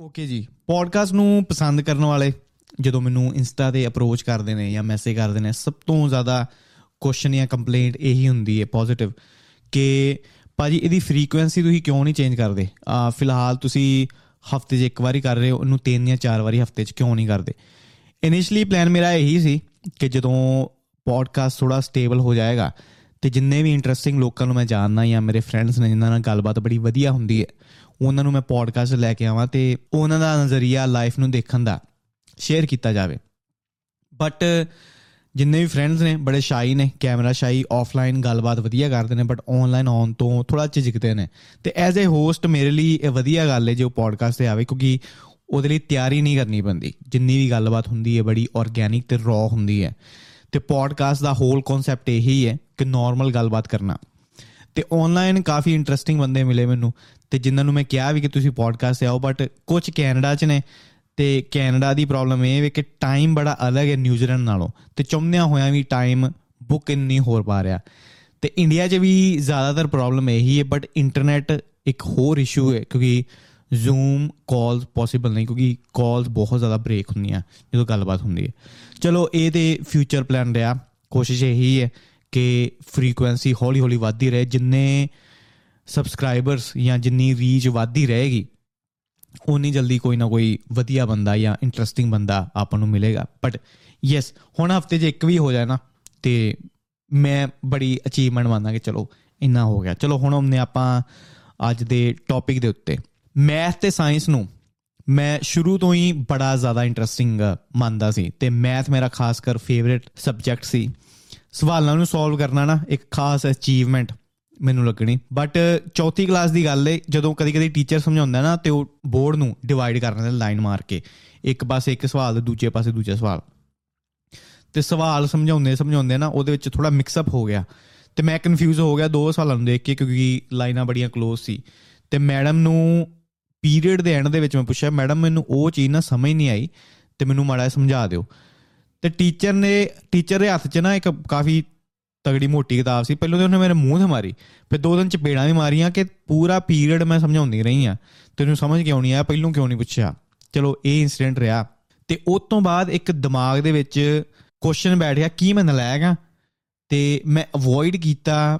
Okay ਜੀ। Podcast ਨੂੰ ਪਸੰਦ ਕਰਨ ਵਾਲੇ ਜਦੋਂ ਮੈਨੂੰ ਇੰਸਟਾ ਤੇ ਅਪਰੋਚ ਕਰਦੇ ਨੇ ਜਾਂ ਮੈਸੇਜ ਕਰਦੇ ਨੇ, ਸਭ ਤੋਂ ਜ਼ਿਆਦਾ ਕੁਐਸਚਨ ਜਾਂ ਕੰਪਲੇਂਟ ਇਹੀ ਹੁੰਦੀ ਹੈ ਪੋਜ਼ਿਟਿਵ ਕਿ ਭਾਜੀ ਇਹਦੀ ਫ੍ਰੀਕੁਐਂਸੀ ਤੁਸੀਂ ਕਿਉਂ ਨਹੀਂ ਚੇਂਜ ਕਰਦੇ? ਆ, ਫਿਲਹਾਲ ਤੁਸੀਂ ਹਫ਼ਤੇ 'ਚ ਇੱਕ ਵਾਰੀ ਕਰ ਰਹੇ ਹੋ ਉਹਨੂੰ ਤਿੰਨ ਜਾਂ ਚਾਰ ਵਾਰੀ ਹਫ਼ਤੇ 'ਚ ਕਿਉਂ ਨਹੀਂ ਕਰਦੇ? ਇਨੀਸ਼ੀਅਲੀ ਪਲਾਨ ਮੇਰਾ ਇਹੀ ਸੀ ਕਿ ਜਦੋਂ ਪੋਡਕਾਸਟ ਥੋੜਾ ਸਟੇਬਲ ਹੋ ਜਾਏਗਾ ਤੇ ਜਿੰਨੇ ਵੀ ਇੰਟਰਸਟਿੰਗ ਲੋਕਾਂ ਨੂੰ ਮੈਂ ਜਾਣਦਾ ਜਾਂ ਮੇਰੇ ਫਰੈਂਡਸ ਨੇ ਜਿਨ੍ਹਾਂ ਨਾਲ ਗੱਲਬਾਤ ਬੜੀ ਵਧੀਆ ਹੁੰਦੀ ਹੈ ਉਹਨਾਂ ਨੂੰ ਮੈਂ ਪੋਡਕਾਸਟ ਲੈ ਕੇ ਆਵਾਂ ਤੇ ਉਹਨਾਂ ਦਾ ਨਜ਼ਰੀਆ ਲਾਈਫ ਨੂੰ ਦੇਖਣ ਦਾ ਸ਼ੇਅਰ ਕੀਤਾ ਜਾਵੇ। ਬਟ ਜਿੰਨੇ ਵੀ ਫਰੈਂਡਸ ਨੇ, ਬੜੇ ਸ਼ਾਈ ਨੇ ਕੈਮਰਾ ਸ਼ਾਈ ਆਫਲਾਈਨ ਗੱਲਬਾਤ ਵਧੀਆ ਕਰਦੇ ਨੇ ਬਟ ਆਨਲਾਈਨ ਆਉਣ ਤੋਂ ਥੋੜਾ ਝਿਜਕਦੇ ਨੇ। ਤੇ ਐਜ਼ ਅ ਹੋਸਟ ਮੇਰੇ ਲਈ ਇਹ ਵਧੀਆ ਗੱਲ ਹੈ ਜੇ ਉਹ ਪੋਡਕਾਸਟ ਤੇ ਆਵੇ, ਕਿਉਂਕਿ ਉਹਦੇ ਲਈ ਤਿਆਰੀ ਨਹੀਂ ਕਰਨੀ ਪੈਂਦੀ। ਜਿੰਨੀ ਵੀ ਗੱਲਬਾਤ ਹੁੰਦੀ ਹੈ, ਬੜੀ ਆਰਗੈਨਿਕ ਤੇ ਰॉ ਹੁੰਦੀ ਹੈ। ਤੇ ਪੋਡਕਾਸਟ ਦਾ ਹੋਲ ਕਨਸੈਪਟ ਇਹੀ ਹੈ ਕਿ ਨਾਰਮਲ ਗੱਲਬਾਤ ਕਰਨਾ। ਤੇ ਆਨਲਾਈਨ ਕਾਫੀ ਇੰਟਰਸਟਿੰਗ ਬੰਦੇ ਮਿਲੇ ਮੈਨੂੰ ਤੇ ਜਿਨ੍ਹਾਂ ਨੂੰ ਮੈਂ ਕਿਹਾ ਵੀ ਕਿ ਤੁਸੀਂ ਪੋਡਕਾਸਟ ਤੇ ਆਓ ਬਟ ਕੁਝ ਕੈਨੇਡਾ 'ਚ ਨੇ ਤੇ ਕੈਨੇਡਾ ਦੀ ਪ੍ਰੋਬਲਮ ਇਹ ਹੈ ਕਿ ਟਾਈਮ ਬੜਾ ਅਲੱਗ ਹੈ ਨਿਊਜ਼ੀਲੈਂਡ ਨਾਲੋਂ ਤੇ ਚੁੰਮਿਆਂ ਹੋਇਆਂ ਵੀ ਟਾਈਮ ਬੁੱਕ ਨਹੀਂ ਹੋ ਪਾ ਰਿਹਾ। ਤੇ ਇੰਡੀਆ 'ਚ ਵੀ ਜ਼ਿਆਦਾਤਰ ਪ੍ਰੋਬਲਮ ਇਹੀ ਹੈ ਬਟ ਇੰਟਰਨੈਟ ਇੱਕ ਹੋਰ ਇਸ਼ੂ ਹੈ ਕਿਉਂਕਿ ਜ਼ੂਮ ਕਾਲਸ ਪੋਸੀਬਲ ਨਹੀਂ, ਕਿਉਂਕਿ ਕਾਲਸ ਬਹੁਤ ਜ਼ਿਆਦਾ ਬ੍ਰੇਕ ਹੁੰਦੀਆਂ ਜਦੋਂ ਗੱਲਬਾਤ ਹੁੰਦੀ ਹੈ। ਚਲੋ, ਇਹ ਤੇ ਫਿਊਚਰ ਪਲਾਨ ਰਿਹਾ, ਕੋਸ਼ਿਸ਼ ਇਹੀ ਹੈ ਕਿ ਫ੍ਰੀਕੁਐਂਸੀ ਹੌਲੀ ਹੌਲੀ ਵਧਦੀ ਰਹੇ, ਜਿੰਨੇ ਸਬਸਕ੍ਰਾਈਬਰਸ ਜਾਂ ਜਿੰਨੀ ਰੀਚ ਵਧਦੀ ਰਹੇਗੀ ਉਨੀ ਜਲਦੀ ਕੋਈ ਨਾ ਕੋਈ ਵਧੀਆ ਬੰਦਾ ਜਾਂ ਇੰਟਰਸਟਿੰਗ ਬੰਦਾ ਆਪਾਂ ਨੂੰ ਮਿਲੇਗਾ। ਬਟ ਯੈਸ ਹੁਣ ਹਫ਼ਤੇ 'ਚ ਇੱਕ ਵੀ ਹੋ ਜਾਏ ਨਾ, ਤੇ ਮੈਂ ਬੜੀ ਅਚੀਵਮੈਂਟ ਮੰਨਦਾ ਕਿ ਚਲੋ, ਇੰਨਾ ਹੋ ਗਿਆ। ਚਲੋ ਹੁਣ ਉਹਨੇ ਆਪਾਂ ਅੱਜ ਦੇ ਟੌਪਿਕ ਦੇ ਉੱਤੇ ਮੈਥ ਤੇ ਸਾਇੰਸ ਨੂੰ ਮੈਂ ਸ਼ੁਰੂ ਤੋਂ ਹੀ ਬੜਾ ਜ਼ਿਆਦਾ ਇੰਟਰਸਟਿੰਗ ਮੰਨਦਾ ਸੀ, ਤੇ ਮੈਥ ਮੇਰਾ ਖਾਸ ਕਰ ਫੇਵਰਿਟ ਸਬਜੈਕਟ ਸੀ। ਸਵਾਲਾਂ ਨੂੰ ਸੋਲਵ ਕਰਨਾ ਨਾ ਇੱਕ ਖਾਸ ਅਚੀਵਮੈਂਟ ਮੈਨੂੰ ਲੱਗਣੀ। ਬਟ ਚੌਥੀ ਕਲਾਸ ਦੀ ਗੱਲ ਏ, ਜਦੋਂ ਕਦੀ ਕਦੀ ਟੀਚਰ ਸਮਝਾਉਂਦਾ ਨਾ, ਤੇ ਉਹ ਬੋਰਡ ਨੂੰ ਡਿਵਾਈਡ ਕਰ ਦਿੰਦਾ ਲਾਈਨ ਮਾਰ ਕੇ, ਇੱਕ ਪਾਸੇ ਇੱਕ ਸਵਾਲ ਤੇ ਦੂਜੇ ਪਾਸੇ ਦੂਜਾ ਸਵਾਲ। ਤੇ ਸਵਾਲ ਸਮਝਾਉਂਦੇ ਸਮਝਾਉਂਦੇ ਨਾ, ਉਹਦੇ ਵਿੱਚ ਥੋੜਾ ਮਿਕਸ ਅਪ ਹੋ ਗਿਆ। ਤੇ ਮੈਂ ਕਨਫਿਊਜ਼ ਹੋ ਗਿਆ ਦੋ ਸਵਾਲਾਂ ਨੂੰ ਦੇਖ ਕੇ, ਕਿਉਂਕਿ ਲਾਈਨਾਂ ਬੜੀਆਂ ক্লোਜ਼ ਸੀ। ਤੇ ਮੈਡਮ ਨੂੰ ਪੀਰੀਅਡ ਦੇ ਐਂਡ ਦੇ ਵਿੱਚ ਮੈਂ ਪੁੱਛਿਆ ਮੈਡਮ ਮੈਨੂੰ ਉਹ ਚੀਜ਼ ਨਾ ਸਮਝ ਨਹੀਂ ਆਈ, ਤੇ ਮੈਨੂੰ ਮਾੜਾ ਸਮਝਾ ਦਿਓ। ਤੇ ਟੀਚਰ ਨੇ ਟੀਚਰ ਦੇ ਹੱਥ 'ਚ ਨਾ ਇੱਕ ਕਾਫੀ ਤਗੜੀ ਮੋਟੀ ਕਿਤਾਬ ਸੀ। ਪਹਿਲਾਂ ਤੇ ਉਹਨੇ ਮੇਰੇ ਮੂੰਹ ਤੇ ਮਾਰੀ। ਫਿਰ ਦੋ ਦਿਨ ਚਪੇੜਾਂ ਵੀ ਮਾਰੀਆਂ ਕਿ ਪੂਰਾ ਪੀਰੀਅਡ ਮੈਂ ਸਮਝਾਉਂਦੀ ਰਹੀ ਆ ਤੈਨੂੰ ਸਮਝ ਕਿਉਂ ਨਹੀਂ ਆਇਆ? ਪਹਿਲੋਂ ਕਿਉਂ ਨਹੀਂ ਪੁੱਛਿਆ? ਚਲੋ, ਇਹ ਇਨਸੀਡੈਂਟ ਰਿਹਾ। ਤੇ ਉਸ ਤੋਂ ਬਾਅਦ ਇੱਕ ਦਿਮਾਗ ਦੇ ਵਿੱਚ ਕੁਐਸਚਨ ਬੈਠ ਗਿਆ, ਕੀ ਮੈਂ ਨਲਾਇਕ ਆ ਤੇ ਮੈਂ ਅਵੋਇਡ ਕੀਤਾ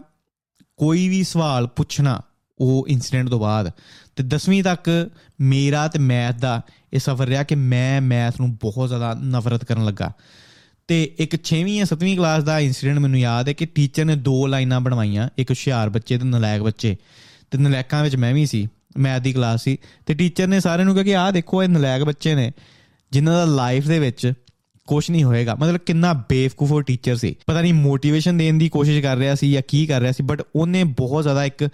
ਕੋਈ ਵੀ ਸਵਾਲ ਪੁੱਛਣਾ। ਉਹ ਇਨਸੀਡੈਂਟ ਤੋਂ ਬਾਅਦ। ਤੇ 10ਵੀਂ ਤੱਕ ਮੇਰਾ ਤੇ ਮੈਥ ਦਾ ਇਹ ਸਫ਼ਰ ਰਿਹਾ ਕਿ ਮੈਂ ਮੈਥ ਨੂੰ ਬਹੁਤ ਜ਼ਿਆਦਾ ਨਫ਼ਰਤ ਕਰਨ ਲੱਗਾ। ਤੇ ਇੱਕ 6ਵੀਂ ਜਾਂ 7ਵੀਂ ਕਲਾਸ ਦਾ ਇਨਸੀਡੈਂਟ ਮੈਨੂੰ ਯਾਦ ਹੈ ਕਿ ਟੀਚਰ ਨੇ ਦੋ ਲਾਈਨਾਂ ਬਣਵਾਈਆਂ, ਇੱਕ ਹੁਸ਼ਿਆਰ ਬੱਚੇ ਤੇ ਨਲਾਇਕ ਬੱਚੇ। ਤੇ ਨਲਾਇਕਾਂ ਵਿੱਚ ਮੈਂ ਵੀ ਸੀ, ਮੈਥ ਦੀ ਕਲਾਸ ਸੀ। ਤੇ ਟੀਚਰ ਨੇ ਸਾਰਿਆਂ ਨੂੰ ਕਿਹਾ ਕਿ ਆਹ ਦੇਖੋ, ਇਹ ਨਲਾਇਕ ਬੱਚੇ ਨੇ, ਜਿਨ੍ਹਾਂ ਦਾ ਲਾਈਫ ਦੇ ਵਿੱਚ ਕੁਝ ਨਹੀਂ ਹੋਏਗਾ। ਮਤਲਬ ਕਿੰਨਾ ਬੇਵਕੂਫ ਉਹ ਟੀਚਰ ਸੀ। ਪਤਾ ਨਹੀਂ ਮੋਟੀਵੇਸ਼ਨ ਦੇਣ ਦੀ ਕੋਸ਼ਿਸ਼ ਕਰ ਰਿਹਾ ਸੀ ਜਾਂ ਕੀ ਕਰ ਰਿਹਾ ਸੀ ਬਟ ਉਹਨੇ ਬਹੁਤ ਜ਼ਿਆਦਾ ਇੱਕ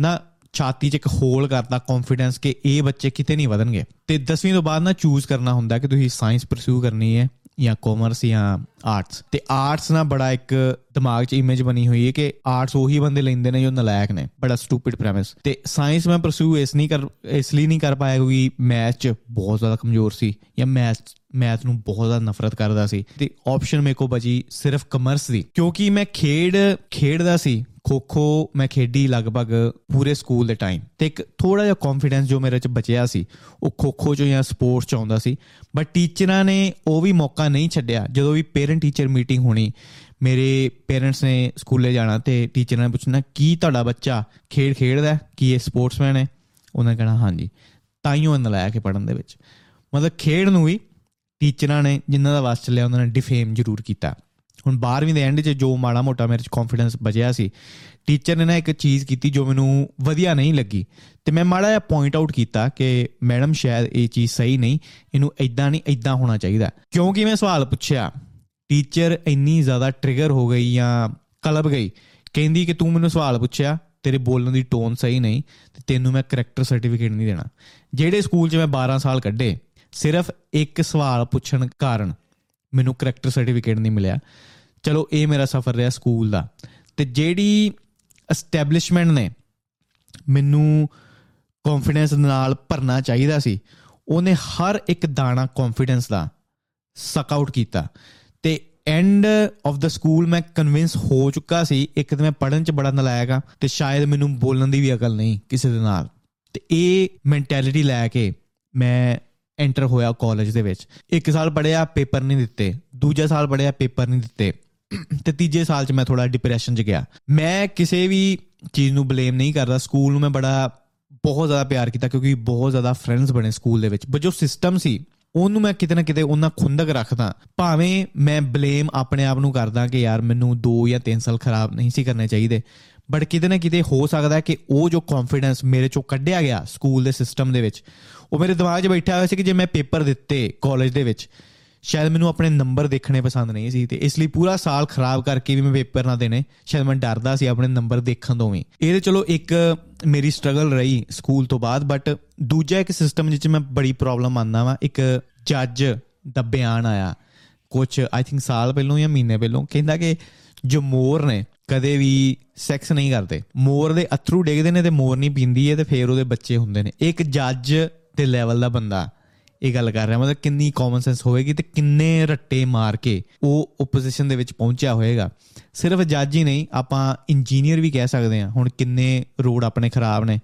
ਨਾ ਛਾਤੀ 'ਚ ਇੱਕ ਹੋਲ ਕਰਤਾ ਕੌਨਫੀਡੈਂਸ ਕਿ ਇਹ ਬੱਚੇ ਕਿਤੇ ਨਹੀਂ ਵਧਣਗੇ। ਤੇ 10ਵੀਂ ਤੋਂ ਬਾਅਦ ਨਾ ਚੂਜ਼ ਕਰਨਾ ਹੁੰਦਾ ਕਿ ਤੁਸੀਂ ਸਾਇੰਸ ਪਰਸੂ ਕਰਨੀ ਹੈ ਜਾਂ ਕਾਮਰਸ ਜਾਂ ਆਰਟਸ ਤੇ ਆਰਟਸ ਨਾ ਬੜਾ ਇੱਕ ਦਿਮਾਗ 'ਚ ਇਮੇਜ ਬਣੀ ਹੋਈ ਹੈ ਕਿ ਆਰਟਸ ਉਹੀ ਬੰਦੇ ਲੈਂਦੇ ਨੇ ਜੋ ਨਲਾਇਕ ਨੇ। ਬੜਾ ਸਟੂਪਿਡ ਪ੍ਰੈਮਿਸ ਤੇ ਸਾਇੰਸ ਮੈਂ ਪਰਸੂ ਇਸ ਨਹੀਂ ਕਰ ਇਸ ਲਈ ਨਹੀਂ ਕਰ ਪਾਇਆ ਕਿਉਂਕਿ ਮੈਥ 'ਚ ਬਹੁਤ ਜ਼ਿਆਦਾ ਕਮਜ਼ੋਰ ਸੀ ਜਾਂ ਮੈਥ ਮੈਥ ਨੂੰ ਬਹੁਤ ਜ਼ਿਆਦਾ ਨਫ਼ਰਤ ਕਰਦਾ ਸੀ। ਤੇ ਆਪਸ਼ਨ ਮੇਰੇ ਕੋ ਬਚੀ ਸਿਰਫ ਕਮਰਸ ਦੀ। ਕਿਉਂਕਿ ਮੈਂ ਖੇਡ ਖੇਡਦਾ ਸੀ ਖੋ-ਖੋ ਮੈਂ ਖੇਡੀ ਲਗਭਗ ਪੂਰੇ ਸਕੂਲ ਦੇ ਟਾਈਮ ਤੇ ਇੱਕ ਥੋੜਾ ਜਿਹਾ ਕੌਨਫੀਡੈਂਸ ਜੋ ਮੇਰੇ ਚ ਬਚਿਆ ਸੀ, ਉਹ ਖੋ-ਖੋ ਚੋਂ ਜਾਂ ਸਪੋਰਟਸ ਚ ਆਉਂਦਾ ਸੀ। ਬਟ ਟੀਚਰਾਂ ਨੇ ਉਹ ਵੀ ਮੌਕਾ ਨਹੀਂ ਛੱਡਿਆ। ਜਦੋਂ ਵੀ ਪੇਰੈਂਟ ਟੀਚਰ ਮੀਟਿੰਗ ਹੋਣੀ, ਮੇਰੇ ਪੇਰੈਂਟਸ ਨੇ ਸਕੂਲੇ ਜਾਣਾ ਤੇ ਟੀਚਰਾਂ ਨੇ ਪੁੱਛਣਾ, ਕੀ ਤੁਹਾਡਾ ਬੱਚਾ ਖੇਡ ਖੇਡਦਾ? ਕੀ ਇਹ ਸਪੋਰਟਸਮੈਨ ਹੈ? ਉਹਨਾਂ ਨੇ ਕਹਿਣਾ, ਹਾਂਜੀ। ਤਾਈਓ ਇਹਨਾਂ ਲਾਇਆ ਕੇ ਪੜਨ ਦੇ ਵਿੱਚ। ਮਤਲਬ ਖੇਡ ਨੂੰ ਵੀ ਟੀਚਰਾਂ ਨੇ ਜਿਨ੍ਹਾਂ ਦਾ ਵਾਸ ਚੱਲਿਆ ਉਹਨਾਂ ਨੇ ਡਿਫੇਮ ਜ਼ਰੂਰ ਕੀਤਾ। ਹੁਣ 12ਵੀਂ ਦੇ ਐਂਡ 'ਚ ਜੋ ਮਾੜਾ ਮੋਟਾ ਮੇਰੇ 'ਚ ਕੌਨਫੀਡੈਂਸ ਬਚਿਆ ਸੀ ਟੀਚਰ ਨੇ ਨਾ ਇੱਕ ਚੀਜ਼ ਕੀਤੀ ਜੋ ਮੈਨੂੰ ਵਧੀਆ ਨਹੀਂ ਲੱਗੀ ਤੇ ਮੈਂ ਮਾੜਾ ਜਿਹਾ ਪੁਆਇੰਟ ਆਊਟ ਕੀਤਾ ਕਿ ਮੈਡਮ ਸ਼ਾਇਦ ਇਹ ਚੀਜ਼ ਸਹੀ ਨਹੀਂ, ਇਹਨੂੰ ਇਦਾਂ ਨਹੀਂ ਇਦਾਂ ਹੋਣਾ ਚਾਹੀਦਾ। ਕਿਉਂਕਿ ਮੈਂ ਸਵਾਲ ਪੁੱਛਿਆ ਟੀਚਰ ਇੰਨੀ ਜ਼ਿਆਦਾ ਟ੍ਰਿਗਰ ਹੋ ਗਈ ਜਾਂ ਕਲਬ ਗਈ, ਕਹਿੰਦੀ ਕਿ ਤੂੰ ਮੈਨੂੰ ਸਵਾਲ ਪੁੱਛਿਆ, ਤੇਰੇ ਬੋਲਣ ਦੀ ਟੋਨ ਸਹੀ ਨਹੀਂ ਤੇ ਤੈਨੂੰ ਮੈਂ ਕਰੈਕਟਰ ਸਰਟੀਫਿਕੇਟ ਨਹੀਂ ਦੇਣਾ। ਜਿਹੜੇ ਸਕੂਲ 'ਚ ਮੈਂ 12 ਸਾਲ ਕੱਢੇ, ਸਿਰਫ ਇੱਕ ਸਵਾਲ ਪੁੱਛਣ ਕਾਰਨ ਮੈਨੂੰ ਕਰੈਕਟਰ ਸਰਟੀਫਿਕੇਟ ਨਹੀਂ ਮਿਲਿਆ। ਚਲੋ ਇਹ ਮੇਰਾ ਸਫ਼ਰ ਰਿਹਾ ਸਕੂਲ ਦਾ। ਤੇ ਜਿਹੜੀ ਐਸਟੈਬਲਿਸ਼ਮੈਂਟ ਨੇ ਮੈਨੂੰ ਕੌਨਫੀਡੈਂਸ ਨਾਲ ਭਰਨਾ ਚਾਹੀਦਾ ਸੀ, ਉਹਨੇ ਹਰ ਇੱਕ ਦਾਣਾ ਕੌਨਫੀਡੈਂਸ ਦਾ ਸਕ ਆਊਟ ਕੀਤਾ। ਤੇ ਐਂਡ ਆਫ ਦਾ ਸਕੂਲ ਮੈਂ ਕਨਵਿੰਸ ਹੋ ਚੁੱਕਾ ਸੀ, ਇੱਕ ਤਾਂ ਮੈਂ ਪੜਨ ਚ ਬੜਾ ਨਲਾਇਕ ਆ ਤੇ ਸ਼ਾਇਦ ਮੈਨੂੰ ਬੋਲਣ ਦੀ ਵੀ ਅਕਲ ਨਹੀਂ ਕਿਸੇ ਦੇ ਨਾਲ। ਤੇ ਇਹ ਮੈਂਟੈਲਿਟੀ ਲੈ ਕੇ ਮੈਂ ਐਂਟਰ ਹੋਇਆ ਕਾਲਜ ਦੇ ਵਿੱਚ। ਇੱਕ ਸਾਲ ਪੜਿਆ ਪੇਪਰ ਨਹੀਂ ਦਿੱਤੇ। ਦੂਜਾ ਸਾਲ ਪੜਿਆ ਪੇਪਰ ਨਹੀਂ ਦਿੱਤੇ। ਤੇ ਤੀਜੇ ਸਾਲ 'ਚ ਮੈਂ ਥੋੜਾ ਡਿਪਰੈਸ਼ਨ 'ਚ ਗਿਆ। ਮੈਂ ਕਿਸੇ ਵੀ ਚੀਜ਼ ਨੂੰ ਬਲੇਮ ਨਹੀਂ ਕਰਦਾ। ਸਕੂਲ ਨੂੰ ਮੈਂ ਬੜਾ, ਬਹੁਤ ਜ਼ਿਆਦਾ ਪਿਆਰ ਕੀਤਾ ਕਿਉਂਕਿ ਬਹੁਤ ਜ਼ਿਆਦਾ ਫਰੈਂਡਸ ਬਣੇ ਸਕੂਲ ਦੇ ਵਿੱਚ। ਪਰ ਜੋ ਸਿਸਟਮ ਸੀ, ਉਹਨੂੰ ਮੈਂ ਕਿਤੇ ਨਾ ਕਿਤੇ ਉਹਨਾਂ ਖੁੰਦਕ ਰੱਖਦਾ। ਭਾਵੇਂ ਮੈਂ ਬਲੇਮ ਆਪਣੇ ਆਪ ਨੂੰ ਕਰਦਾ ਕਿ ਯਾਰ ਮੈਨੂੰ 2 ਜਾਂ 3 ਸਾਲ ਖਰਾਬ ਨਹੀਂ ਸੀ ਕਰਨੇ ਚਾਹੀਦੇ। ਬਟ ਕਿਤੇ ਨਾ ਕਿਤੇ ਹੋ ਸਕਦਾ ਹੈ ਕਿ ਉਹ ਜੋ ਕੌਨਫੀਡੈਂਸ ਮੇਰੇ ਚੋਂ ਕੱਢਿਆ ਗਿਆ ਸਕੂਲ ਦੇ ਸਿਸਟਮ ਦੇ ਵਿੱਚ, ਉਹ ਮੇਰੇ ਦਿਮਾਗ 'ਚ ਬੈਠਿਆ ਹੋਇਆ ਸੀ ਕਿ ਜੇ ਮੈਂ ਪੇਪਰ ਦਿੱਤੇ ਕਾਲਜ ਦੇ ਵਿੱਚ ਸ਼ਾਇਦ ਮੈਨੂੰ ਆਪਣੇ ਨੰਬਰ ਦੇਖਣੇ ਪਸੰਦ ਨਹੀਂ ਸੀ ਤੇ ਇਸ ਲਈ ਪੂਰਾ ਸਾਲ ਖਰਾਬ ਕਰਕੇ ਵੀ ਮੈਂ ਪੇਪਰ ਨਾ ਦੇਣੇ। ਸ਼ਾਇਦ ਮੈਂ ਡਰਦਾ ਸੀ ਆਪਣੇ ਨੰਬਰ ਦੇਖਣ ਤੋਂ ਵੀ। ਇਹਦੇ ਚਲੋ ਇੱਕ ਮੇਰੀ ਸਟਰਗਲ ਰਹੀ ਸਕੂਲ ਤੋਂ ਬਾਅਦ ਬਟ ਦੂਜਾ ਇੱਕ ਸਿਸਟਮ ਜਿੱਚ ਮੈਂ ਬੜੀ ਪ੍ਰੋਬਲਮ ਆਂਦਾ ਵਾਂ। ਇੱਕ ਜੱਜ ਦਾ ਬਿਆਨ ਆਇਆ ਕੁਝ ਆਈ ਥਿੰਕ ਸਾਲ ਪਹਿਲੋਂ ਜਾਂ ਮਹੀਨੇ ਪਹਿਲੋਂ। ਕਹਿੰਦਾ ਕਿ ਜੋ ਮੋਰ ਨੇ, ਕਦੇ ਵੀ ਸੈਕਸ ਨਹੀਂ ਕਰਦੇ। ਮੋਰ ਦੇ ਅਥਰੂ ਡੇਗਦੇ ਨੇ ਤੇ ਮੋਰ ਨਹੀਂ ਪੀਂਦੀ ਹੈ ਤੇ ਫੇਰ ਉਹਦੇ ਬੱਚੇ ਹੁੰਦੇ ਨੇ। ਇੱਕ ਜੱਜ ਦੇ ਲੈਵਲ ਦਾ ਬੰਦਾ। ਇਹ ਗੱਲ ਕਰ ਰਿਹਾ, ਮਤਲਬ ਕਿੰਨੀ ਕਾਮਨ ਸੈਂਸ ਹੋਵੇਗੀ ਤੇ ਕਿੰਨੇ ਰੱਟੇ ਮਾਰ ਕੇ ਉਹ ਓਪੋਜੀਸ਼ਨ ਦੇ ਵਿੱਚ ਪਹੁੰਚਿਆ ਹੋਵੇਗਾ ਸਿਰਫ ਜੱਜ ਹੀ ਨਹੀਂ, ਆਪਾਂ ਇੰਜੀਨੀਅਰ ਵੀ ਕਹਿ ਸਕਦੇ ਹਾਂ, ਹੁਣ ਕਿੰਨੇ ਰੋਡ ਆਪਣੇ ਖਰਾਬ ਨੇ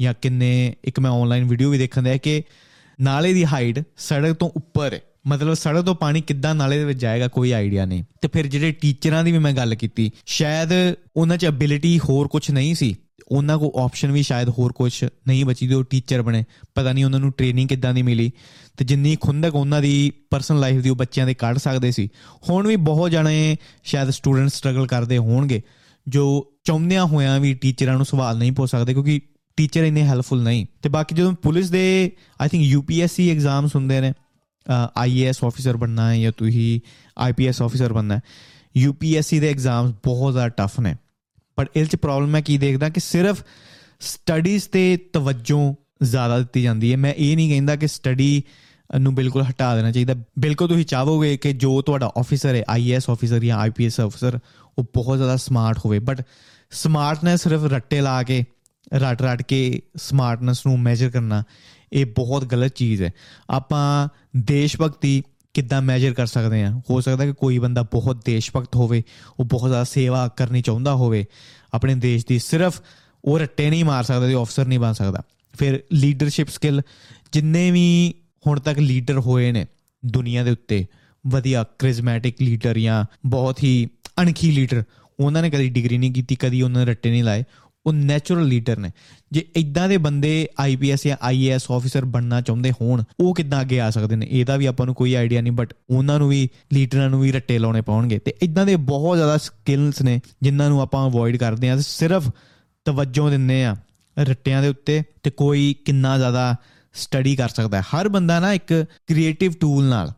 ਜਾਂ ਕਿੰਨੇ, ਇੱਕ ਮੈਂ ਆਨਲਾਈਨ ਵੀਡੀਓ ਵੀ ਦੇਖਣ ਦਿਆ ਕਿ ਨਾਲੇ ਦੀ ਹਾਈਟ ਸੜਕ ਤੋਂ ਉੱਪਰ ਹੈ ਮਤਲਬ ਸੜਕ ਤੋਂ ਪਾਣੀ ਕਿੱਦਾਂ ਨਾਲੇ ਦੇ ਵਿੱਚ ਜਾਏਗਾ, ਕੋਈ ਆਈਡੀਆ ਨਹੀਂ। ਤੇ ਫਿਰ ਜਿਹੜੇ ਟੀਚਰਾਂ ਦੀ ਵੀ ਮੈਂ ਗੱਲ ਕੀਤੀ, ਸ਼ਾਇਦ ਉਹਨਾਂ 'ਚ ਐਬਿਲਿਟੀ ਹੋਰ ਕੁਝ ਨਹੀਂ ਸੀ। ਉਹਨਾਂ ਕੋ ਆਪਸ਼ਨ ਵੀ ਸ਼ਾਇਦ ਹੋਰ ਕੁਝ ਨਹੀਂ ਬਚੀ ਤੇ ਉਹ ਟੀਚਰ ਬਣੇ। ਪਤਾ ਨਹੀਂ ਉਹਨਾਂ ਨੂੰ ਟ੍ਰੇਨਿੰਗ ਕਿੱਦਾਂ ਦੀ ਮਿਲੀ। ਤੇ ਜਿੰਨੀ ਖੁੰਦਕ ਉਹਨਾਂ ਦੀ ਪਰਸਨਲ ਲਾਈਫ ਦੀ ਉਹ ਬੱਚਿਆਂ ਦੇ ਕੱਢ ਸਕਦੇ ਸੀ। ਹੁਣ ਵੀ ਬਹੁਤ ਜਣੇ ਸ਼ਾਇਦ ਸਟੂਡੈਂਟ ਸਟਰਗਲ ਕਰਦੇ ਹੋਣਗੇ। ਜੋ ਚਾਹੁੰਦਿਆਂ ਹੋਇਆਂ ਵੀ ਟੀਚਰਾਂ ਨੂੰ ਸਵਾਲ ਨਹੀਂ ਪੁੱਛ ਸਕਦੇ ਕਿਉਂਕਿ ਟੀਚਰ ਇੰਨੇ ਹੈਲਪਫੁਲ ਨਹੀਂ। ਤੇ ਬਾਕੀ ਜਦੋਂ ਪੁਲਿਸ ਦੇ ਆਈ ਥਿੰਕ ਯੂਪੀਐਸਸੀ ਐਗਜ਼ਾਮਸ ਹੁੰਦੇ ਨੇ ਆਈਏਐਸ ਆਫੀਸਰ ਬਣਨਾ ਹੈ ਜਾਂ ਤੁਸੀਂ ਆਈਪੀਐਸ ਆਫੀਸਰ ਬਣਨਾ ਹੈ ਯੂਪੀਐਸਸੀ ਦੇ ਐਗਜ਼ਾਮਸ ਬਹੁਤ ਜ਼ਿਆਦਾ ਟਫ ਨੇ। ਪਰ ਇਹ ਚ ਪ੍ਰੋਬਲਮ ਮੈਂ ਕੀ ਦੇਖਦਾ ਕਿ ਸਿਰਫ ਸਟੱਡੀਜ਼ ਤੇ ਤਵੱਜੋ ਜ਼ਿਆਦਾ ਦਿੱਤੀ ਜਾਂਦੀ ਹੈ। ਮੈਂ ਇਹ ਨਹੀਂ ਕਹਿੰਦਾ ਕਿ ਸਟੱਡੀ ਨੂੰ ਬਿਲਕੁਲ ਹਟਾ ਦੇਣਾ ਚਾਹੀਦਾ। ਬਿਲਕੁਲ ਤੁਸੀਂ ਚਾਹੋਗੇ ਕਿ ਜੋ ਤੁਹਾਡਾ ਆਫੀਸਰ ਹੈ ਆਈਏਐਸ ਆਫੀਸਰ ਜਾਂ ਆਈਪੀਐਸ ਆਫੀਸਰ ਉਹ ਬਹੁਤ ਜ਼ਿਆਦਾ ਸਮਾਰਟ ਹੋਵੇ। ਬਟ ਸਮਾਰਟਨੈਸ ਸਿਰਫ ਰੱਟੇ ਲਾ ਕੇ, ਰਟ ਰਟ ਕੇ ਸਮਾਰਟਨੈਸ ਨੂੰ ਮੈਜ਼ਰ ਕਰਨਾ, ਇਹ ਬਹੁਤ ਗਲਤ ਚੀਜ਼ ਹੈ। ਆਪਾਂ ਦੇਸ਼ ਭਗਤੀ ਕਿੱਦਾਂ ਮੈਜ਼ਰ ਕਰ ਸਕਦੇ ਹਾਂ? ਹੋ ਸਕਦਾ ਕਿ ਕੋਈ ਬੰਦਾ ਬਹੁਤ ਦੇਸ਼ ਭਗਤ ਹੋਵੇ, ਉਹ ਬਹੁਤ ਜ਼ਿਆਦਾ ਸੇਵਾ ਕਰਨੀ ਚਾਹੁੰਦਾ ਹੋਵੇ। ਆਪਣੇ ਦੇਸ਼ ਦੀ ਸਿਰਫ ਉਹ ਰੱਟੇ ਨਹੀਂ ਮਾਰ ਸਕਦਾ ਤੇ ਅਫਸਰ ਨਹੀਂ ਬਣ ਸਕਦਾ। ਫਿਰ ਲੀਡਰਸ਼ਿਪ ਸਕਿੱਲ ਜਿੰਨੇ ਵੀ ਹੁਣ ਤੱਕ ਲੀਡਰ ਹੋਏ ਨੇ ਦੁਨੀਆ ਦੇ ਉੱਤੇ, ਵਧੀਆ ਕ੍ਰਿਜ਼ਮੈਟਿਕ ਲੀਡਰ ਜਾਂ ਬਹੁਤ ਹੀ ਅਣਖੀ ਲੀਡਰ ਉਹਨਾਂ ਨੇ ਕਦੀ ਡਿਗਰੀ ਨਹੀਂ ਕੀਤੀ, ਕਦੀ ਉਹਨਾਂ ਨੇ ਰੱਟੇ ਨਹੀਂ ਲਾਏ। ਉਹ ਨੈਚੁਰਲ ਲੀਡਰ ਨੇ। ਜੇ ਇਦਾਂ ਦੇ ਬੰਦੇ ਆਈਪੀਐਸ ਜਾਂ ਆਈਏਐਸ ਆਫੀਸਰ ਬਣਨਾ ਚਾਹੁੰਦੇ ਹੋਣ, ਉਹ ਕਿੱਦਾਂ ਅੱਗੇ ਆ ਸਕਦੇ ਨੇ? ਇਹਦਾ ਵੀ ਆਪਾਂ ਨੂੰ ਕੋਈ ਆਈਡੀਆ ਨਹੀਂ ਬਟ ਉਹਨਾਂ ਨੂੰ ਵੀ ਲੀਡਰਾਂ ਨੂੰ ਵੀ ਰੱਟੇ ਲਾਉਣੇ ਪਾਉਣਗੇ। ਤੇ ਇਦਾਂ ਦੇ ਬਹੁਤ ਜ਼ਿਆਦਾ ਸਕਿੱਲਸ ਨੇ, ਜਿਨ੍ਹਾਂ ਨੂੰ ਆਪਾਂ ਅਵੋਇਡ ਕਰਦੇ ਆ ਤੇ ਸਿਰਫ ਤਵੱਜੋ ਦਿੰਨੇ ਆ ਰੱਟਿਆਂ ਦੇ ਉੱਤੇ ਤੇ ਕੋਈ ਕਿੰਨਾ ਜ਼ਿਆਦਾ ਸਟੱਡੀ ਕਰ ਸਕਦਾ ਹੈ। ਹਰ ਬੰਦਾ ਨਾ ਇੱਕ ਕ੍ਰੀਏਟਿਵ ਟੂਲ ਨਾਲ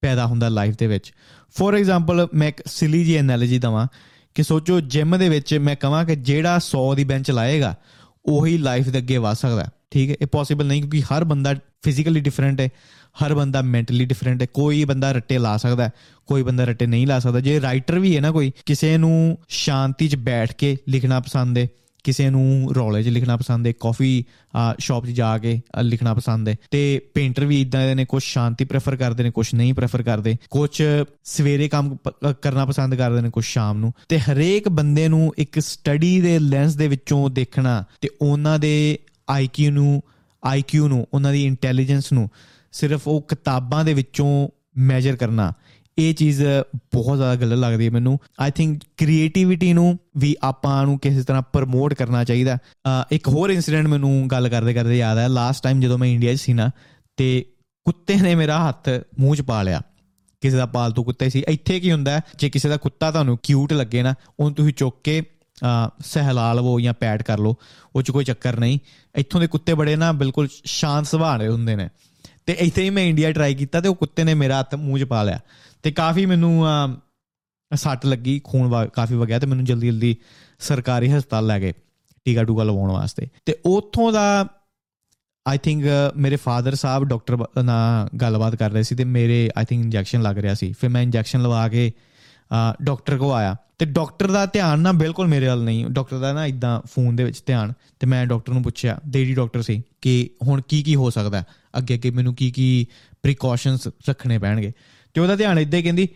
ਪੈਦਾ ਹੁੰਦਾ ਲਾਈਫ ਦੇ ਵਿੱਚ। ਫੋਰ ਐਗਜ਼ਾਮਪਲ ਮੈਂ ਇੱਕ ਸਿਲੀ ਜੀ ਐਨਾਲੋਜੀ ਦਵਾਂ। ਕਿ ਸੋਚੋ ਜਿਮ ਦੇ ਵਿੱਚ ਮੈਂ ਕਹਾਂ ਕਿ ਜਿਹੜਾ 100 ਦੀ ਬੈਂਚ ਲਾਏਗਾ, ਉਹੀ ਲਾਈਫ ਦੇ ਅੱਗੇ ਵਧ ਸਕਦਾ ਠੀਕ ਹੈ? ਇਹ ਪੋਸੀਬਲ ਨਹੀਂ ਕਿਉਂਕਿ ਹਰ ਬੰਦਾ ਫਿਜ਼ੀਕਲੀ ਡਿਫਰੈਂਟ ਹੈ, ਹਰ ਬੰਦਾ ਮੈਂਟਲੀ ਡਿਫਰੈਂਟ ਹੈ, ਕੋਈ ਬੰਦਾ ਰੱਟੇ ਲਾ ਸਕਦਾ ਕੋਈ ਬੰਦਾ ਰੱਟੇ ਨਹੀਂ ਲਾ ਸਕਦਾ। ਜੇ ਰਾਈਟਰ ਵੀ ਹੈ ਨਾ ਕੋਈ, ਕਿਸੇ ਨੂੰ ਸ਼ਾਂਤੀ 'ਚ ਬੈਠ ਕੇ ਲਿਖਣਾ ਪਸੰਦ ਹੈ ਕਿਸੇ ਨੂੰ ਰੌਲੇ 'ਚ ਲਿਖਣਾ ਪਸੰਦ ਹੈ ਕਾਫੀ ਸ਼ਾਪ 'ਚ ਜਾ ਕੇ ਲਿਖਣਾ ਪਸੰਦ ਹੈ। ਤੇ ਪੇਂਟਰ ਵੀ ਇਦਾਂ ਦੇ ਨੇ ਕੁਝ ਸ਼ਾਂਤੀ ਪ੍ਰੇਫਰ ਕਰਦੇ ਨੇ ਕੁਝ ਨਹੀਂ ਪ੍ਰੇਫਰ ਕਰਦੇ। ਕੁਝ ਸਵੇਰੇ ਕੰਮ ਕਰਨਾ ਪਸੰਦ ਕਰਦੇ ਨੇ ਕੁਝ ਸ਼ਾਮ ਨੂੰ। ਤੇ ਹਰੇਕ ਬੰਦੇ ਨੂੰ ਇੱਕ ਸਟੱਡੀ ਦੇ ਲੈਂਸ ਦੇ ਵਿੱਚੋਂ ਦੇਖਣਾ ਤੇ ਉਹਨਾਂ ਦੇ ਆਈਕਿਊ ਨੂੰ ਆਈਕਿਊ ਨੂੰ, ਉਹਨਾਂ ਦੀ ਇੰਟੈਲੀਜੈਂਸ ਨੂੰ ਸਿਰਫ ਉਹ ਕਿਤਾਬਾਂ ਦੇ ਵਿੱਚੋਂ ਮੈਜ਼ਰ ਕਰਨਾ। ਇਹ ਚੀਜ਼ ਬਹੁਤ ਜ਼ਿਆਦਾ ਗਲਤ ਲੱਗਦੀ ਹੈ ਮੈਨੂੰ। ਆਈ ਥਿੰਕ ਕ੍ਰੀਏਟੀਵਿਟੀ ਨੂੰ ਵੀ ਆਪਾਂ ਨੂੰ ਕਿਸੇ ਤਰ੍ਹਾਂ ਪ੍ਰਮੋਟ ਕਰਨਾ ਚਾਹੀਦਾ ਇੱਕ ਹੋਰ ਇਨਸੀਡੈਂਟ ਮੈਨੂੰ ਗੱਲ ਕਰਦੇ ਕਰਦੇ ਯਾਦ ਆਇਆ। ਲਾਸਟ ਟਾਈਮ ਜਦੋਂ ਮੈਂ ਇੰਡੀਆ 'ਚ ਸੀ ਨਾ, ਤੇ ਕੁੱਤੇ ਨੇ ਮੇਰਾ ਹੱਥ ਮੂੰਹ 'ਚ ਪਾ ਲਿਆ। ਕਿਸੇ ਦਾ ਪਾਲਤੂ ਕੁੱਤੇ ਸੀ। ਇੱਥੇ ਕੀ ਹੁੰਦਾ ਜੇ ਕਿਸੇ ਦਾ ਕੁੱਤਾ ਤੁਹਾਨੂੰ ਕਿਊਟ ਲੱਗੇ ਨਾ, ਉਹਨੂੰ ਤੁਸੀਂ ਚੁੱਕ ਕੇ ਸਹਿਲਾ ਲਵੋ ਜਾਂ ਪੈਡ ਕਰ ਲਓ। ਉਹ 'ਚ ਕੋਈ ਚੱਕਰ ਨਹੀਂ। ਇੱਥੋਂ ਦੇ ਕੁੱਤੇ ਬੜੇ ਨਾ ਬਿਲਕੁਲ ਸ਼ਾਂਤ ਸੁਭਾਅ ਦੇ ਹੁੰਦੇ ਨੇ। ਤੇ ਇੱਥੇ ਹੀ ਮੈਂ ਇੰਡੀਆ ਟਰਾਈ ਕੀਤਾ ਤੇ ਉਹ ਕੁੱਤੇ ਨੇ ਮੇਰਾ ਹੱਥ ਮੂੰਹ 'ਚ ਪਾ ਲਿਆ। ਤੇ ਕਾਫੀ ਮੈਨੂੰ ਸੱਟ ਲੱਗੀ, ਖੂਨ ਕਾਫੀ ਵਗਿਆ ਤੇ ਮੈਨੂੰ ਜਲਦੀ ਜਲਦੀ ਸਰਕਾਰੀ ਹਸਪਤਾਲ ਲੈ ਗਏ ਟੀਕਾ ਟੂਕਾ ਲਵਾਉਣ ਵਾਸਤੇ। ਤੇ ਉੱਥੋਂ ਦਾ ਆਈ ਥਿੰਕ ਮੇਰੇ ਫਾਦਰ ਸਾਹਿਬ ਡਾਕਟਰ ਨਾਲ ਗੱਲਬਾਤ ਕਰ ਰਹੇ ਸੀ ਤੇ ਮੇਰੇ ਆਈ ਥਿੰਕ ਇੰਜੈਕਸ਼ਨ ਲੱਗ ਰਿਹਾ ਸੀ। ਫਿਰ ਮੈਂ ਇੰਜੈਕਸ਼ਨ ਲਵਾ ਕੇ ਡਾਕਟਰ ਕੋ ਆਇਆ। ਤੇ ਡਾਕਟਰ ਦਾ ਧਿਆਨ ਨਾ ਬਿਲਕੁਲ ਮੇਰੇ ਵੱਲ ਨਹੀਂ ਡਾਕਟਰ ਦਾ ਨਾ ਇਦਾਂ ਫੋਨ ਦੇ ਵਿੱਚ ਧਿਆਨ। ਤੇ ਮੈਂ ਡਾਕਟਰ ਨੂੰ ਪੁੱਛਿਆ ਦੇਡੀ ਡਾਕਟਰ ਸੀ, ਕਿ ਹੁਣ ਕੀ ਕੀ ਹੋ ਸਕਦਾ? ਅੱਗੇ ਅੱਗੇ ਮੈਨੂੰ ਕੀ ਕੀ ਪ੍ਰੀਕਾਸ਼ਨਸ ਰੱਖਣੇ ਪੈਣਗੇ? ਤੇ ਉਹਦਾ ਧਿਆਨ ਇਦਾਂ ਹੀ ਕਹਿੰਦੀ,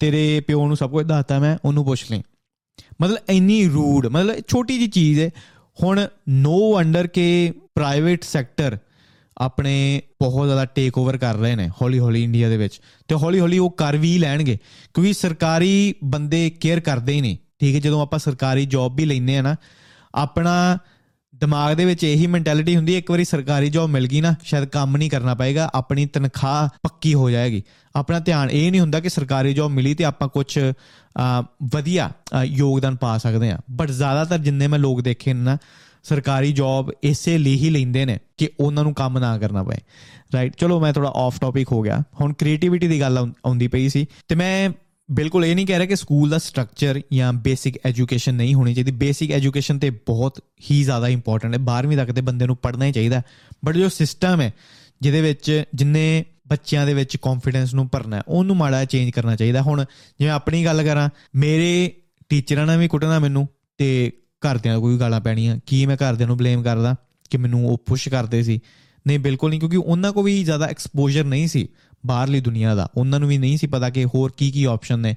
ਤੇਰੇ ਪਿਓ ਨੂੰ ਸਭ ਕੁਝ ਦੱਸਤਾ ਮੈਂ, ਉਹਨੂੰ ਪੁੱਛ ਲਈ। ਮਤਲਬ ਇੰਨੀ ਰੂਡ, ਮਤਲਬ ਛੋਟੀ ਜੀ ਚੀਜ਼ ਹੈ। ਹੁਣ ਨੋ ਵੰਡਰ ਕੇ ਪ੍ਰਾਈਵੇਟ ਸੈਕਟਰ ਆਪਣੇ ਬਹੁਤ ਜ਼ਿਆਦਾ ਟੇਕ ਓਵਰ ਕਰ ਰਹੇ ਨੇ ਹੌਲੀ ਹੌਲੀ ਇੰਡੀਆ ਦੇ ਵਿੱਚ ਤੇ ਹੌਲੀ ਹੌਲੀ ਉਹ ਕਰ ਵੀ ਲੈਣਗੇ, ਕਿਉਂਕਿ ਸਰਕਾਰੀ ਬੰਦੇ ਕੇਅਰ ਕਰਦੇ ਹੀ ਨਹੀਂ। ਠੀਕ ਹੈ, ਜਦੋਂ ਆਪਾਂ ਸਰਕਾਰੀ ਜੌਬ ਵੀ ਲੈਨੇ ਆ ਨਾ, ਆਪਣਾ ਦਿਮਾਗ ਦੇ ਵਿੱਚ ਇਹੀ ਮੈਂਟੈਲਿਟੀ ਹੁੰਦੀ ਹੈ ਇੱਕ ਵਾਰੀ ਸਰਕਾਰੀ ਜੌਬ ਮਿਲ ਗਈ ਨਾ ਸ਼ਾਇਦ ਕੰਮ ਨਹੀਂ ਕਰਨਾ ਪਏਗਾ ਆਪਣੀ ਤਨਖਾਹ ਪੱਕੀ ਹੋ ਜਾਏਗੀ। ਆਪਣਾ ਧਿਆਨ ਇਹ ਨਹੀਂ ਹੁੰਦਾ ਕਿ ਸਰਕਾਰੀ ਜੌਬ ਮਿਲੀ ਤੇ ਆਪਾਂ ਕੁਝ ਵਧੀਆ ਅ, ਯੋਗਦਾਨ ਪਾ ਸਕਦੇ ਆ ਬਟ ਜ਼ਿਆਦਾਤਰ ਜਿੰਨੇ ਮੈਂ ਲੋਕ ਦੇਖੇ ਨੇ ਨਾ ਸਰਕਾਰੀ ਜੌਬ ਇਸੇ ਲਈ ਹੀ ਲੈਂਦੇ ਨੇ ਕਿ ਉਹਨਾਂ ਨੂੰ ਕੰਮ ਨਾ ਕਰਨਾ ਪਏ। ਰਾਈਟ ਚਲੋ ਮੈਂ ਥੋੜਾ ਆਫ ਟਾਪਿਕ ਹੋ ਗਿਆ। ਹੁਣ ਕ੍ਰੀਏਟੀਵਿਟੀ ਦੀ ਗੱਲ ਆਉਂ- ਆਉਂਦੀ ਪਈ ਸੀ। ਤੇ ਮੈਂ ਬਿਲਕੁਲ ਇਹ ਨਹੀਂ ਕਹਿ ਰਿਹਾ ਕਿ ਸਕੂਲ ਦਾ ਸਟਰਕਚਰ ਜਾਂ ਬੇਸਿਕ ਐਜੂਕੇਸ਼ਨ ਨਹੀਂ ਹੋਣੀ ਚਾਹੀਦੀ। ਬੇਸਿਕ ਐਜੂਕੇਸ਼ਨ ਤੇ ਬਹੁਤ ਹੀ ਜ਼ਿਆਦਾ ਇੰਪੋਰਟੈਂਟ ਹੈ। 12ਵੀਂ ਤੱਕ ਤੇ ਬੰਦੇ ਨੂੰ ਪੜ੍ਹਨਾ ਹੀ ਚਾਹੀਦਾ ਬਟ ਜੋ ਸਿਸਟਮ ਹੈ, ਜਿਹਦੇ ਵਿੱਚ ਜਿੰਨੇ ਬੱਚਿਆਂ ਦੇ ਵਿੱਚ ਕੌਨਫੀਡੈਂਸ ਨੂੰ ਭਰਨਾ ਹੈ, ਉਹਨੂੰ ਮਾੜਾ ਚੇਂਜ ਕਰਨਾ ਚਾਹੀਦਾ। ਹੁਣ ਜਿਵੇਂ ਆਪਣੀ ਗੱਲ ਕਰਾਂ, ਮੇਰੇ ਟੀਚਰਾਂ ਨੇ ਵੀ ਕੁੱਟਣਾ ਮੈਨੂੰ ਤੇ ਘਰਦਿਆਂ ਨੂੰ ਕੋਈ ਗਾਲਾਂ ਪੈਣੀਆਂ। ਕੀ ਮੈਂ ਘਰਦਿਆਂ ਨੂੰ ਬਲੇਮ ਕਰਦਾ ਕਿ ਮੈਨੂੰ ਉਹ ਪੁਸ਼ ਕਰਦੇ ਸੀ? ਨਹੀਂ, ਬਿਲਕੁਲ ਨਹੀਂ, ਕਿਉਂਕਿ ਉਹਨਾਂ ਕੋ ਵੀ ਜ਼ਿਆਦਾ ਐਕਸਪੋਜ਼ਰ ਨਹੀਂ ਸੀ। ਬਾਹਰਲੀ ਦੁਨੀਆ ਦਾ। ਉਹਨਾਂ ਨੂੰ ਵੀ ਨਹੀਂ ਸੀ ਪਤਾ ਕਿ ਹੋਰ ਕੀ ਕੀ ਆਪਸ਼ਨ ਨੇ।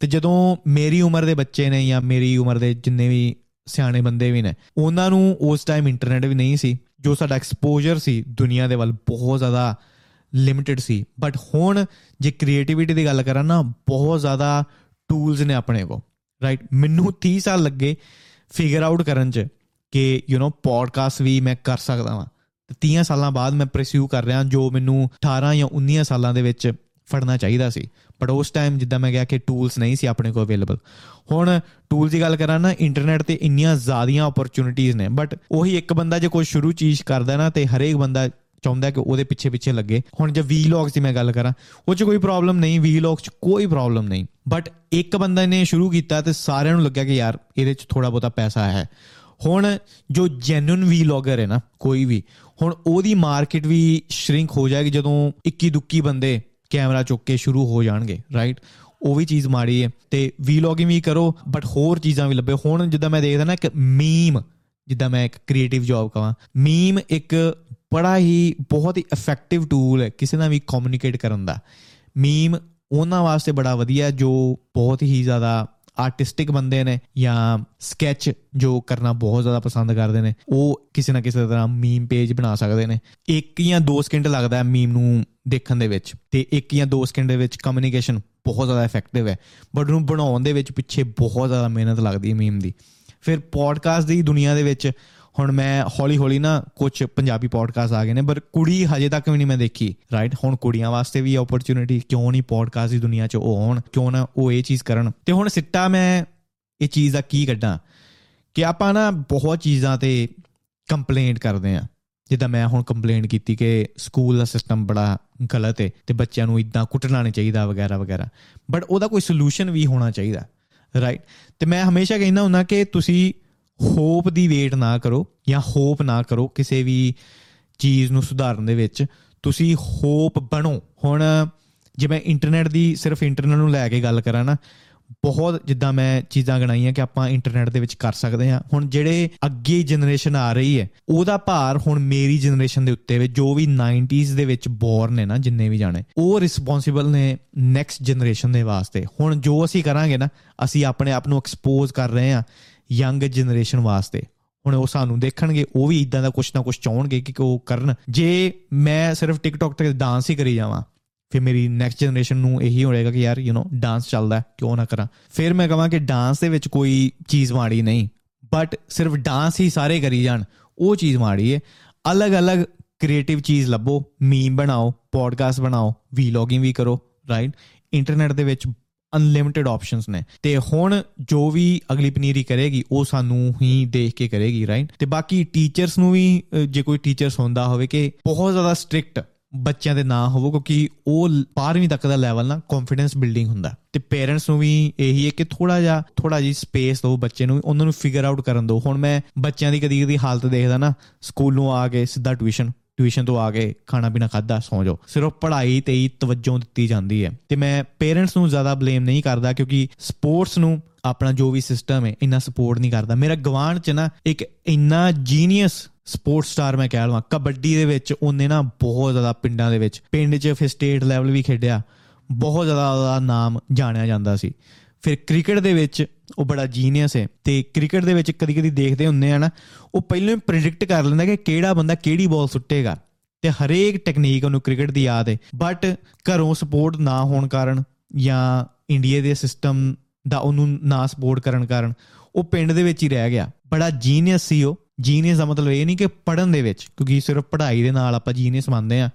ਤੇ ਜਦੋਂ ਮੇਰੀ ਉਮਰ ਦੇ ਬੱਚੇ ਨੇ ਜਾਂ ਮੇਰੀ ਉਮਰ ਦੇ ਜਿੰਨੇ ਵੀ ਸਿਆਣੇ ਬੰਦੇ ਵੀ ਨੇ, ਉਹਨਾਂ ਨੂੰ ਉਸ ਟਾਈਮ ਇੰਟਰਨੈਟ ਵੀ ਨਹੀਂ ਸੀ, ਜੋ ਸਾਡਾ ਐਕਸਪੋਜ਼ਰ ਸੀ ਦੁਨੀਆ ਦੇ ਵੱਲ ਬਹੁਤ ਜ਼ਿਆਦਾ ਲਿਮਿਟਿਡ ਸੀ। ਬਟ ਹੁਣ ਜੇ ਕ੍ਰੀਏਟੀਵਿਟੀ ਦੀ ਗੱਲ ਕਰਾਂ ਨਾ, ਬਹੁਤ ਜ਼ਿਆਦਾ ਟੂਲਸ ਨੇ ਆਪਣੇ ਕੋਲ ਰਾਈਟ ਮੈਨੂੰ 30 ਸਾਲ ਲੱਗੇ ਫਿਗਰ ਆਊਟ ਕਰਨ ਚ ਕਿ ਯੂ نو ਪੋਡਕਾਸਟ ਵੀ ਮੈਂ ਕਰ ਸਕਦਾ ਵਾਂ। ਤੇ 30 ਸਾਲਾਂ ਬਾਅਦ ਮੈਂ ਪਰਸਿਊ ਕਰ ਰਿਹਾ ਜੋ ਮੈਨੂੰ 18 ਜਾਂ 19 ਸਾਲਾਂ ਦੇ ਵਿੱਚ ਫੜਨਾ ਚਾਹੀਦਾ ਸੀ। ਪਰ ਉਸ ਟਾਈਮ ਜਿੱਦਾਂ ਮੈਂ ਕਿਹਾ ਕਿ ਟੂਲਸ ਨਹੀਂ ਸੀ ਆਪਣੇ ਕੋਲ ਅਵੇਲੇਬਲ ਹੁਣ ਟੂਲਸ ਦੀ ਗੱਲ ਕਰਾਂ ਨਾ ਇੰਟਰਨੈਟ ਤੇ ਇੰਨੀਆਂ ਜ਼ਿਆਦੀਆਂ ਓਪਰਚ्युनिटीज ਨੇ। ਬਟ ਉਹੀ ਇੱਕ ਬੰਦਾ ਜੇ ਕੋਈ ਸ਼ੁਰੂ ਚੀਜ਼ ਕਰਦਾ ਨਾ ਤੇ ਹਰੇਕ ਬੰਦਾ ਚਾਹੁੰਦਾ ਕਿ ਉਹਦੇ ਪਿੱਛੇ ਪਿੱਛੇ ਲੱਗੇ। ਹੁਣ ਜੇ ਵੀਲੌਗਸ ਦੀ ਮੈਂ ਗੱਲ ਕਰਾਂ, ਉਹ 'ਚ ਕੋਈ ਪ੍ਰੋਬਲਮ ਨਹੀਂ ਵੀਲੌਗਸ 'ਚ ਕੋਈ ਪ੍ਰੋਬਲਮ ਨਹੀਂ। ਬਟ ਇੱਕ ਬੰਦੇ ਨੇ ਸ਼ੁਰੂ ਕੀਤਾ ਤੇ ਸਾਰਿਆਂ ਨੂੰ ਲੱਗਿਆ ਕਿ ਯਾਰ ਇਹਦੇ 'ਚ ਥੋੜਾ ਬਹੁਤਾ ਪੈਸਾ ਹੈ। ਹੁਣ ਜੋ ਜੈਨੂਇਨ ਵੀਲੌਗਰ ਹੈ ਨਾ, ਕੋਈ ਵੀ, ਹੁਣ ਉਹਦੀ ਮਾਰਕੀਟ ਵੀ ਸ਼ਰਿੰਕ ਹੋ ਜਾਏਗੀ ਜਦੋਂ ਇੱਕੀ ਦੁੱਕੀ ਬੰਦੇ ਕੈਮਰਾ ਚੁੱਕ ਕੇ ਸ਼ੁਰੂ ਹੋ ਜਾਣਗੇ ਰਾਈਟ ਉਹ ਵੀ ਚੀਜ਼ ਮਾੜੀ ਹੈ ਤੇ ਵੀਲੌਗਿੰਗ ਵੀ ਕਰੋ ਬਟ ਹੋਰ ਚੀਜ਼ਾਂ ਵੀ ਲੱਭੇ ਹੁਣ ਜਿੱਦਾਂ ਮੈਂ ਦੇਖਦਾ ਨਾ ਇੱਕ ਮੀਮ ਜਿੱਦਾਂ ਮੈਂ ਇੱਕ ਕ੍ਰੀਏਟਿਵ ਜੌਬ ਕਵਾਂ ਮੀਮ ਇੱਕ ਬੜਾ ਹੀ ਬਹੁਤ ਹੀ ਇਫੈਕਟਿਵ ਟੂਲ ਹੈ ਕਿਸੇ ਨਾਲ ਵੀ ਕਮਿਊਨੀਕੇਟ ਕਰਨ ਦਾ। ਮੀਮ ਉਹਨਾਂ ਵਾਸਤੇ ਬੜਾ ਵਧੀਆ ਜੋ ਬਹੁਤ ਹੀ ਜ਼ਿਆਦਾ ਆਰਟਿਸਟਿਕ ਬੰਦੇ ਨੇ ਜਾਂ ਸਕੈਚ ਜੋ ਕਰਨਾ ਬਹੁਤ ਜ਼ਿਆਦਾ ਪਸੰਦ ਕਰਦੇ ਨੇ, ਉਹ ਕਿਸੇ ਨਾ ਕਿਸੇ ਤਰ੍ਹਾਂ ਮੀਮ ਪੇਜ ਬਣਾ ਸਕਦੇ ਨੇ। ਇੱਕ ਜਾਂ ਦੋ ਸਕਿੰਟ ਲੱਗਦਾ ਹੈ ਮੀਮ ਨੂੰ ਦੇਖਣ ਦੇ ਵਿੱਚ ਤੇ ਇੱਕ ਜਾਂ ਦੋ ਸਕਿੰਟ ਦੇ ਵਿੱਚ ਕਮਿਊਨੀਕੇਸ਼ਨ ਬਹੁਤ ਜ਼ਿਆਦਾ ਇਫੈਕਟਿਵ ਹੈ। ਬਟ ਉਹਨੂੰ ਬਣਾਉਣ ਦੇ ਵਿੱਚ ਪਿੱਛੇ ਬਹੁਤ ਜ਼ਿਆਦਾ ਮਿਹਨਤ ਲੱਗਦੀ ਹੈ ਮੀਮ ਦੀ। ਫਿਰ ਪੋਡਕਾਸਟ ਦੀ ਦੁਨੀਆ ਦੇ ਵਿੱਚ ਹੁਣ ਮੈਂ ਹੌਲੀ ਹੌਲੀ ਨਾ ਕੁਝ ਪੰਜਾਬੀ ਪੋਡਕਾਸਟ ਆ ਗਏ ਨੇ ਪਰ ਕੁੜੀ ਹਜੇ ਤੱਕ ਵੀ ਨਹੀਂ ਮੈਂ ਦੇਖੀ ਰਾਈਟ ਹੁਣ ਕੁੜੀਆਂ ਵਾਸਤੇ ਵੀ ਓਪਰਚ्युनिटी ਕਿਉਂ ਨਹੀਂ ਪੋਡਕਾਸਟ ਦੀ ਦੁਨੀਆ 'ਚ ਉਹ ਹੋਣ ਕਿਉਂ ਨਾ ਉਹ ਇਹ ਚੀਜ਼ ਕਰਨ? ਤੇ ਹੁਣ ਸਿੱਟਾ ਮੈਂ ਇਹ ਚੀਜ਼ ਦਾ ਕੀ ਕੱਢਾਂ? ਕਿ ਆਪਾਂ ਨਾ ਬਹੁਤ ਚੀਜ਼ਾਂ ਤੇ ਕੰਪਲੇਂਟ ਕਰਦੇ ਆ ਜਿੱਦਾਂ ਮੈਂ ਹੁਣ ਕੰਪਲੇਂਟ ਕੀਤੀ ਕਿ ਸਕੂਲ ਦਾ ਸਿਸਟਮ ਬੜਾ ਗਲਤ ਹੈ ਤੇ ਬੱਚਿਆਂ ਨੂੰ ਇਦਾਂ ਕੁੱਟਣਾ ਨਹੀਂ ਚਾਹੀਦਾ ਵਗੈਰਾ ਵਗੈਰਾ। ਬਟ ਉਹਦਾ ਕੋਈ ਸੋਲੂਸ਼ਨ ਵੀ ਹੋਣਾ ਚਾਹੀਦਾ ਰਾਈਟ ਤੇ ਮੈਂ ਹਮੇਸ਼ਾ ਕਹਿੰਦਾ ਹੁੰਦਾ ਕਿ ਤੁਸੀਂ ਹੋਪ ਦੀ ਵੇਟ ਨਾ ਕਰੋ ਜਾਂ ਹੋਪ ਨਾ ਕਰੋ ਕਿਸੇ ਵੀ ਚੀਜ਼ ਨੂੰ ਸੁਧਾਰਨ ਦੇ ਵਿੱਚ, ਤੁਸੀਂ ਹੋਪ ਬਣੋ। ਹੁਣ ਜੇ ਮੈਂ ਇੰਟਰਨੈਟ ਦੀ ਸਿਰਫ ਇੰਟਰਨੈਟ ਨੂੰ ਲੈ ਕੇ ਗੱਲ ਕਰਾਂ ਨਾ, ਬਹੁਤ ਜਿੱਦਾਂ ਮੈਂ ਚੀਜ਼ਾਂ ਗਣਾਈਆਂ ਕਿ ਆਪਾਂ ਇੰਟਰਨੈਟ ਦੇ ਵਿੱਚ ਕਰ ਸਕਦੇ ਹਾਂ। ਹੁਣ ਜਿਹੜੇ ਅੱਗੇ ਜਨਰੇਸ਼ਨ ਆ ਰਹੀ ਹੈ, ਉਹਦਾ ਭਾਰ ਹੁਣ ਮੇਰੀ ਜਨਰੇਸ਼ਨ ਦੇ ਉੱਤੇ ਵੇ, ਜੋ ਵੀ 90s ਦੇ ਵਿੱਚ ਬੋਰਨ ਨੇ ਨਾ, ਜਿੰਨੇ ਵੀ ਜਾਣੇ, ਉਹ ਰਿਸਪੌਂਸਿਬਲ ਨੇ ਨੈਕਸਟ ਜਨਰੇਸ਼ਨ ਦੇ ਵਾਸਤੇ। ਹੁਣ ਜੋ ਅਸੀਂ ਕਰਾਂਗੇ ਨਾ, ਅਸੀਂ ਆਪਣੇ ਆਪ ਨੂੰ ਐਕਸਪੋਜ਼ ਕਰ ਰਹੇ ਹਾਂ ਯੰਗ ਜਨਰੇਸ਼ਨ ਵਾਸਤੇ। ਹੁਣ ਉਹ ਸਾਨੂੰ ਦੇਖਣਗੇ, ਉਹ ਵੀ ਇਦਾਂ ਦਾ ਕੁਝ ਨਾ ਕੁਝ ਚਾਹਣਗੇ ਕਿ ਉਹ ਕਰਨ। ਜੇ ਮੈਂ ਸਿਰਫ ਟਿਕਟੌਕ ਤੇ ਡਾਂਸ ਹੀ ਕਰੀ ਜਾਵਾਂ, ਫਿਰ ਮੇਰੀ ਨੈਕਸਟ ਜਨਰੇਸ਼ਨ ਨੂੰ ਇਹੀ ਹੋਏਗਾ ਕਿ ਯਾਰ ਯੂ نو ਡਾਂਸ ਚੱਲਦਾ ਕਿਉਂ ਨਾ ਕਰਾਂ? ਫਿਰ ਮੈਂ ਕਹਾਂ ਕਿ ਡਾਂਸ ਦੇ ਵਿੱਚ ਕੋਈ ਚੀਜ਼ ਮਾੜੀ ਨਹੀਂ ਬਟ ਸਿਰਫ ਡਾਂਸ ਹੀ ਸਾਰੇ ਕਰੀ ਜਾਣ, ਉਹ ਚੀਜ਼ ਮਾੜੀ ਹੈ ਅਲੱਗ-ਅਲੱਗ ਕ੍ਰੀਏਟਿਵ ਚੀਜ਼ ਲੱਭੋ ਮੀਮ ਬਣਾਓ ਪੋਡਕਾਸਟ ਬਣਾਓ ਵੀਲੌਗਿੰਗ ਵੀ ਕਰੋ ਰਾਈਟ ਇੰਟਰਨੈਟ ਦੇ ਵਿੱਚ ਅਨਲਿਮਿਟਿਡ ਆਪਸ਼ਨਸ ਨੇ। ਤੇ ਹੁਣ ਜੋ ਵੀ ਅਗਲੀ ਪਨੀਰੀ ਕਰੇਗੀ, ਉਹ ਸਾਨੂੰ ਹੀ ਦੇਖ ਕੇ ਕਰੇਗੀ ਰਾਈਟ ਤੇ ਬਾਕੀ ਟੀਚਰਸ ਨੂੰ ਵੀ ਜੇ ਕੋਈ ਟੀਚਰਸ ਹੁੰਦਾ ਹੋਵੇ ਕਿ ਬਹੁਤ ਜ਼ਿਆਦਾ ਸਟ੍ਰਿਕਟ ਬੱਚਿਆਂ ਦੇ ਨਾ ਹੋਵੋ, ਕਿਉਂਕਿ ਉਹ 12ਵੀਂ ਤੱਕ ਦਾ ਲੈਵਲ ਨਾ ਕੌਨਫੀਡੈਂਸ ਬਿਲਡਿੰਗ ਹੁੰਦਾ। ਤੇ ਪੇਰੈਂਟਸ ਨੂੰ ਵੀ ਇਹੀ ਹੈ ਕਿ ਥੋੜਾ ਜਿਹਾ ਥੋੜਾ ਜੀ ਸਪੇਸ ਦਿਓ ਬੱਚੇ ਨੂੰ, ਉਹਨਾਂ ਨੂੰ ਫਿਗਰ ਆਊਟ ਕਰਨ ਦਿਓ। ਹੁਣ ਮੈਂ ਬੱਚਿਆਂ ਦੀ ਕਦੀ ਕਦੀ ਹਾਲਤ ਦੇਖਦਾ ਨਾ, ਸਕੂਲੋਂ ਆ ਕੇ ਸਿੱਧਾ ਟਿਊਸ਼ਨ ਟਿਊਸ਼ਨ ਤੋਂ ਆ ਕੇ ਖਾਣਾ ਪੀਣਾ ਖਾਦਾ ਸੌ ਜਾਓ। ਸਿਰਫ ਪੜ੍ਹਾਈ ਤੇ ਹੀ ਤਵੱਜੋ ਦਿੱਤੀ ਜਾਂਦੀ ਹੈ। ਤੇ ਮੈਂ ਪੇਰੈਂਟਸ ਨੂੰ ਜ਼ਿਆਦਾ ਬਲੇਮ ਨਹੀਂ ਕਰਦਾ ਕਿਉਂਕਿ ਸਪੋਰਟਸ ਨੂੰ ਆਪਣਾ ਜੋ ਵੀ ਸਿਸਟਮ ਹੈ, ਇੰਨਾ ਸਪੋਰਟ ਨਹੀਂ ਕਰਦਾ। ਮੇਰਾ ਗਵਾਂਢ ਚ ਨਾ ਇੱਕ ਇੰਨਾ ਜੀਨੀਅਸ ਸਪੋਰਟਸ ਸਟਾਰ ਮੈਂ ਕਹਿ ਲਵਾਂ। ਕਬੱਡੀ ਦੇ ਵਿੱਚ ਉਹਨੇ ਨਾ ਬਹੁਤ ਜ਼ਿਆਦਾ ਪਿੰਡਾਂ ਦੇ ਵਿੱਚ, ਪਿੰਡ 'ਚ ਫਿਰ ਸਟੇਟ ਲੈਵਲ ਵੀ ਖੇਡਿਆ। ਬਹੁਤ ਜ਼ਿਆਦਾ ਉਹਦਾ ਨਾਮ ਜਾਣਿਆ ਜਾਂਦਾ ਸੀ। ਫਿਰ ਕ੍ਰਿਕਟ ਦੇ ਵਿੱਚ ਉਹ ਬੜਾ ਜੀਨੀਅਸ ਹੈ ਤੇ ਕ੍ਰਿਕਟ ਦੇ ਵਿੱਚ ਕਦੀ ਕਦੀ ਦੇਖਦੇ ਹੁੰਦੇ ਆ ਨਾ, ਉਹ ਪਹਿਲਾਂ ਹੀ ਪ੍ਰੈਡਿਕਟ ਕਰ ਲੈਂਦਾ ਕਿ ਕਿਹੜਾ ਬੰਦਾ ਕਿਹੜੀ ਬਾਲ ਸੁੱਟੇਗਾ ਤੇ ਹਰੇਕ ਟੈਕਨੀਕ ਉਹਨੂੰ ਕ੍ਰਿਕਟ ਦੀ ਯਾਦ ਹੈ। ਬਟ ਘਰੋਂ ਸਪੋਰਟ ਨਾ ਹੋਣ ਕਾਰਨ ਜਾਂ ਇੰਡੀਆ ਦੇ ਸਿਸਟਮ ਦਾ ਉਹਨੂੰ ਨਾ ਸਪੋਰਟ ਕਰਨ ਕਾਰਨ ਉਹ ਪਿੰਡ ਦੇ ਵਿੱਚ ਹੀ ਰਹਿ ਗਿਆ। ਬੜਾ ਜੀਨੀਅਸ ਸੀ ਉਹ। ਜੀਨੀਅਸ ਦਾ ਮਤਲਬ ਇਹ ਨਹੀਂ ਕਿ ਪੜਨ ਦੇ ਵਿੱਚ, ਕਿਉਂਕਿ ਸਿਰਫ ਪੜ੍ਹਾਈ ਦੇ ਨਾਲ ਆਪਾਂ ਜੀਨੀਅਸ ਮੰਨਦੇ ਆ।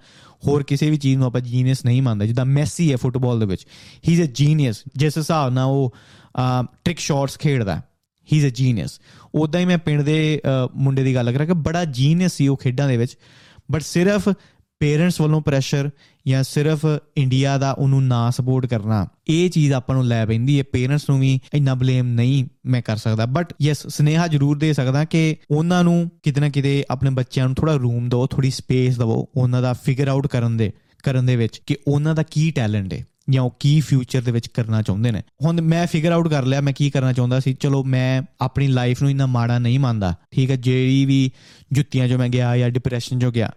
ਹੋਰ ਕਿਸੇ ਵੀ ਚੀਜ਼ ਨੂੰ ਆਪਾਂ ਜੀਨੀਅਸ ਨਹੀਂ ਮੰਨਦੇ ਜਿੱਦਾਂ ਮੈਸੀ ਹੈ ਫੁੱਟਬਾਲ ਦੇ ਵਿੱਚ ਹੀ ਇਜ਼ ਅ ਜੀਨੀਅਸ ਜਿਸ ਹਿਸਾਬ ਨਾਲ ਉਹ ਟ੍ਰਿਕ ਸ਼ਾਟਸ ਖੇਡਦਾ ਹੀ ਇਜ਼ ਅ ਜੀਨੀਅਸ ਉਦਾਂ ਹੀ ਮੈਂ ਪਿੰਡ ਦੇ ਅਹ, ਮੁੰਡੇ ਦੀ ਗੱਲ ਕਰਾਂ ਕਿ ਬੜਾ ਜੀਨੀਅਸ ਸੀ ਉਹ ਖੇਡਾਂ ਦੇ ਵਿੱਚ ਬਟ ਸਿਰਫ ਪੇਰੈਂਟਸ ਵੱਲੋਂ ਪ੍ਰੈਸ਼ਰ ਜਾਂ ਸਿਰਫ ਇੰਡੀਆ ਦਾ ਉਹਨੂੰ ਨਾ ਸਪੋਰਟ ਕਰਨਾ, ਇਹ ਚੀਜ਼ ਆਪਾਂ ਨੂੰ ਲੈ ਪੈਂਦੀ ਹੈ। ਪੇਰੈਂਟਸ ਨੂੰ ਵੀ ਇੰਨਾ ਬਲੇਮ ਨਹੀਂ ਮੈਂ ਕਰ ਸਕਦਾ। ਬਟ ਯੈਸ ਸਨੇਹਾ ਜ਼ਰੂਰ ਦੇ ਸਕਦਾ ਕਿ ਉਹਨਾਂ ਨੂੰ ਕਿਤੇ ਨਾ ਕਿਤੇ ਆਪਣੇ ਬੱਚਿਆਂ ਨੂੰ ਥੋੜਾ ਰੂਮ ਦਿਓ ਥੋੜੀ ਸਪੇਸ ਦਿਵੋ ਉਹਨਾਂ ਦਾ ਫਿਗਰ ਆਊਟ ਕਰਨ ਦੇ ਕਰਨ ਦੇ ਵਿੱਚ ਕਿ ਉਹਨਾਂ ਦਾ ਕੀ ਟੈਲੈਂਟ ਹੈ ਜਾਂ ਉਹ ਕੀ ਫਿਊਚਰ ਦੇ ਵਿੱਚ ਕਰਨਾ ਚਾਹੁੰਦੇ ਨੇ। ਹੁਣ ਮੈਂ ਫਿਗਰ ਆਊਟ ਕਰ ਲਿਆ, ਮੈਂ ਕੀ ਕਰਨਾ ਚਾਹੁੰਦਾ ਸੀ? ਚਲੋ, ਮੈਂ ਆਪਣੀ ਲਾਈਫ ਨੂੰ ਇੰਨਾ ਮਾੜਾ ਨਹੀਂ ਮੰਨਦਾ। ਠੀਕ ਹੈ, ਜਿਹੜੀ ਵੀ ਜੁੱਤੀਆਂ 'ਚੋਂ ਮੈਂ ਗਿਆ ਜਾਂ ਡਿਪਰੈਸ਼ਨ 'ਚੋਂ ਗਿਆ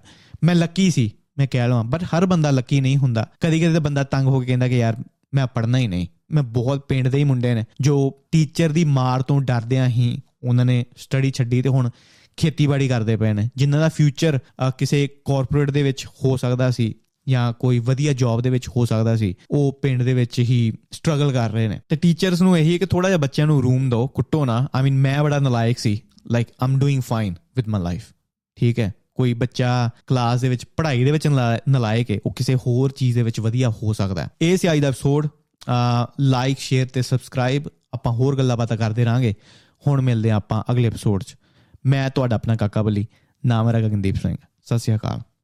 ਮੈਂ ਲੱਕੀ ਸੀ, ਮੈਂ ਕਹਿ ਲਵਾਂ। ਬਟ ਹਰ ਬੰਦਾ ਲੱਕੀ ਨਹੀਂ ਹੁੰਦਾ। ਕਦੀ ਕਦੀ ਤਾਂ ਬੰਦਾ ਤੰਗ ਹੋ ਕੇ ਕਹਿੰਦਾ ਕਿ ਯਾਰ, ਮੈਂ ਪੜ੍ਹਨਾ ਹੀ ਨਹੀਂ। ਮੈਂ ਬਹੁਤ ਪਿੰਡ ਦੇ ਹੀ ਮੁੰਡੇ ਨੇ, ਜੋ ਟੀਚਰ ਦੀ ਮਾਰ ਤੋਂ ਡਰਦਿਆਂ ਹੀ ਉਹਨਾਂ ਨੇ ਸਟੱਡੀ ਛੱਡੀ ਤੇ ਹੁਣ ਖੇਤੀਬਾੜੀ ਕਰਦੇ ਪਏ ਨੇ। ਜਿਨ੍ਹਾਂ ਦਾ ਫਿਊਚਰ ਕਿਸੇ ਕਾਰਪੋਰੇਟ ਦੇ ਵਿੱਚ ਹੋ ਸਕਦਾ ਸੀ ਜਾਂ ਕੋਈ ਵਧੀਆ ਜੌਬ ਦੇ ਵਿੱਚ ਹੋ ਸਕਦਾ ਸੀ, ਉਹ ਪਿੰਡ ਦੇ ਵਿੱਚ ਹੀ ਸਟਰਗਲ ਕਰ ਰਹੇ ਨੇ। ਤੇ ਟੀਚਰਸ ਨੂੰ ਇਹੀ ਹੈ ਕਿ ਥੋੜਾ ਜਿਹਾ ਬੱਚਿਆਂ ਨੂੰ ਰੂਮ ਦਿਓ, ਕੁੱਟੋ ਨਾ। ਆਈ ਮੀਨ ਮੈਂ ਬੜਾ ਨਲਾਇਕ ਸੀ। Like I'm doing fine with my life ਠੀਕ ਹੈ? ਕੋਈ ਬੱਚਾ ਕਲਾਸ ਦੇ ਵਿੱਚ ਪੜ੍ਹਾਈ ਦੇ ਵਿੱਚ ਨਲਾ- ਨਲਾਇਕ ਹੈ, ਉਹ ਕਿਸੇ ਹੋਰ ਚੀਜ਼ ਦੇ ਵਿੱਚ ਵਧੀਆ ਹੋ ਸਕਦਾ ਹੈ। ਇਹ ਸੀ ਅੱਜ ਦਾ ਐਪੀਸੋਡ ਲਾਈਕ ਸ਼ੇਅਰ ਤੇ ਸਬਸਕ੍ਰਾਈਬ ਆਪਾਂ ਹੋਰ ਗੱਲਾਂ ਬਾਤਾਂ ਕਰਦੇ ਰਾਂਗੇ ਹੁਣ ਮਿਲਦੇ ਹਾਂ ਆਪਾਂ ਅਗਲੇ ਐਪੀਸੋਡ 'ਚ। ਮੈਂ ਤੁਹਾਡਾ ਆਪਣਾ ਕਾਕਾ ਬਲੀ। ਨਾਮ ਮੇਰਾ ਗਗਨਦੀਪ ਸਿੰਘ। ਸਤਿ ਸ਼੍ਰੀ ਅਕਾਲ।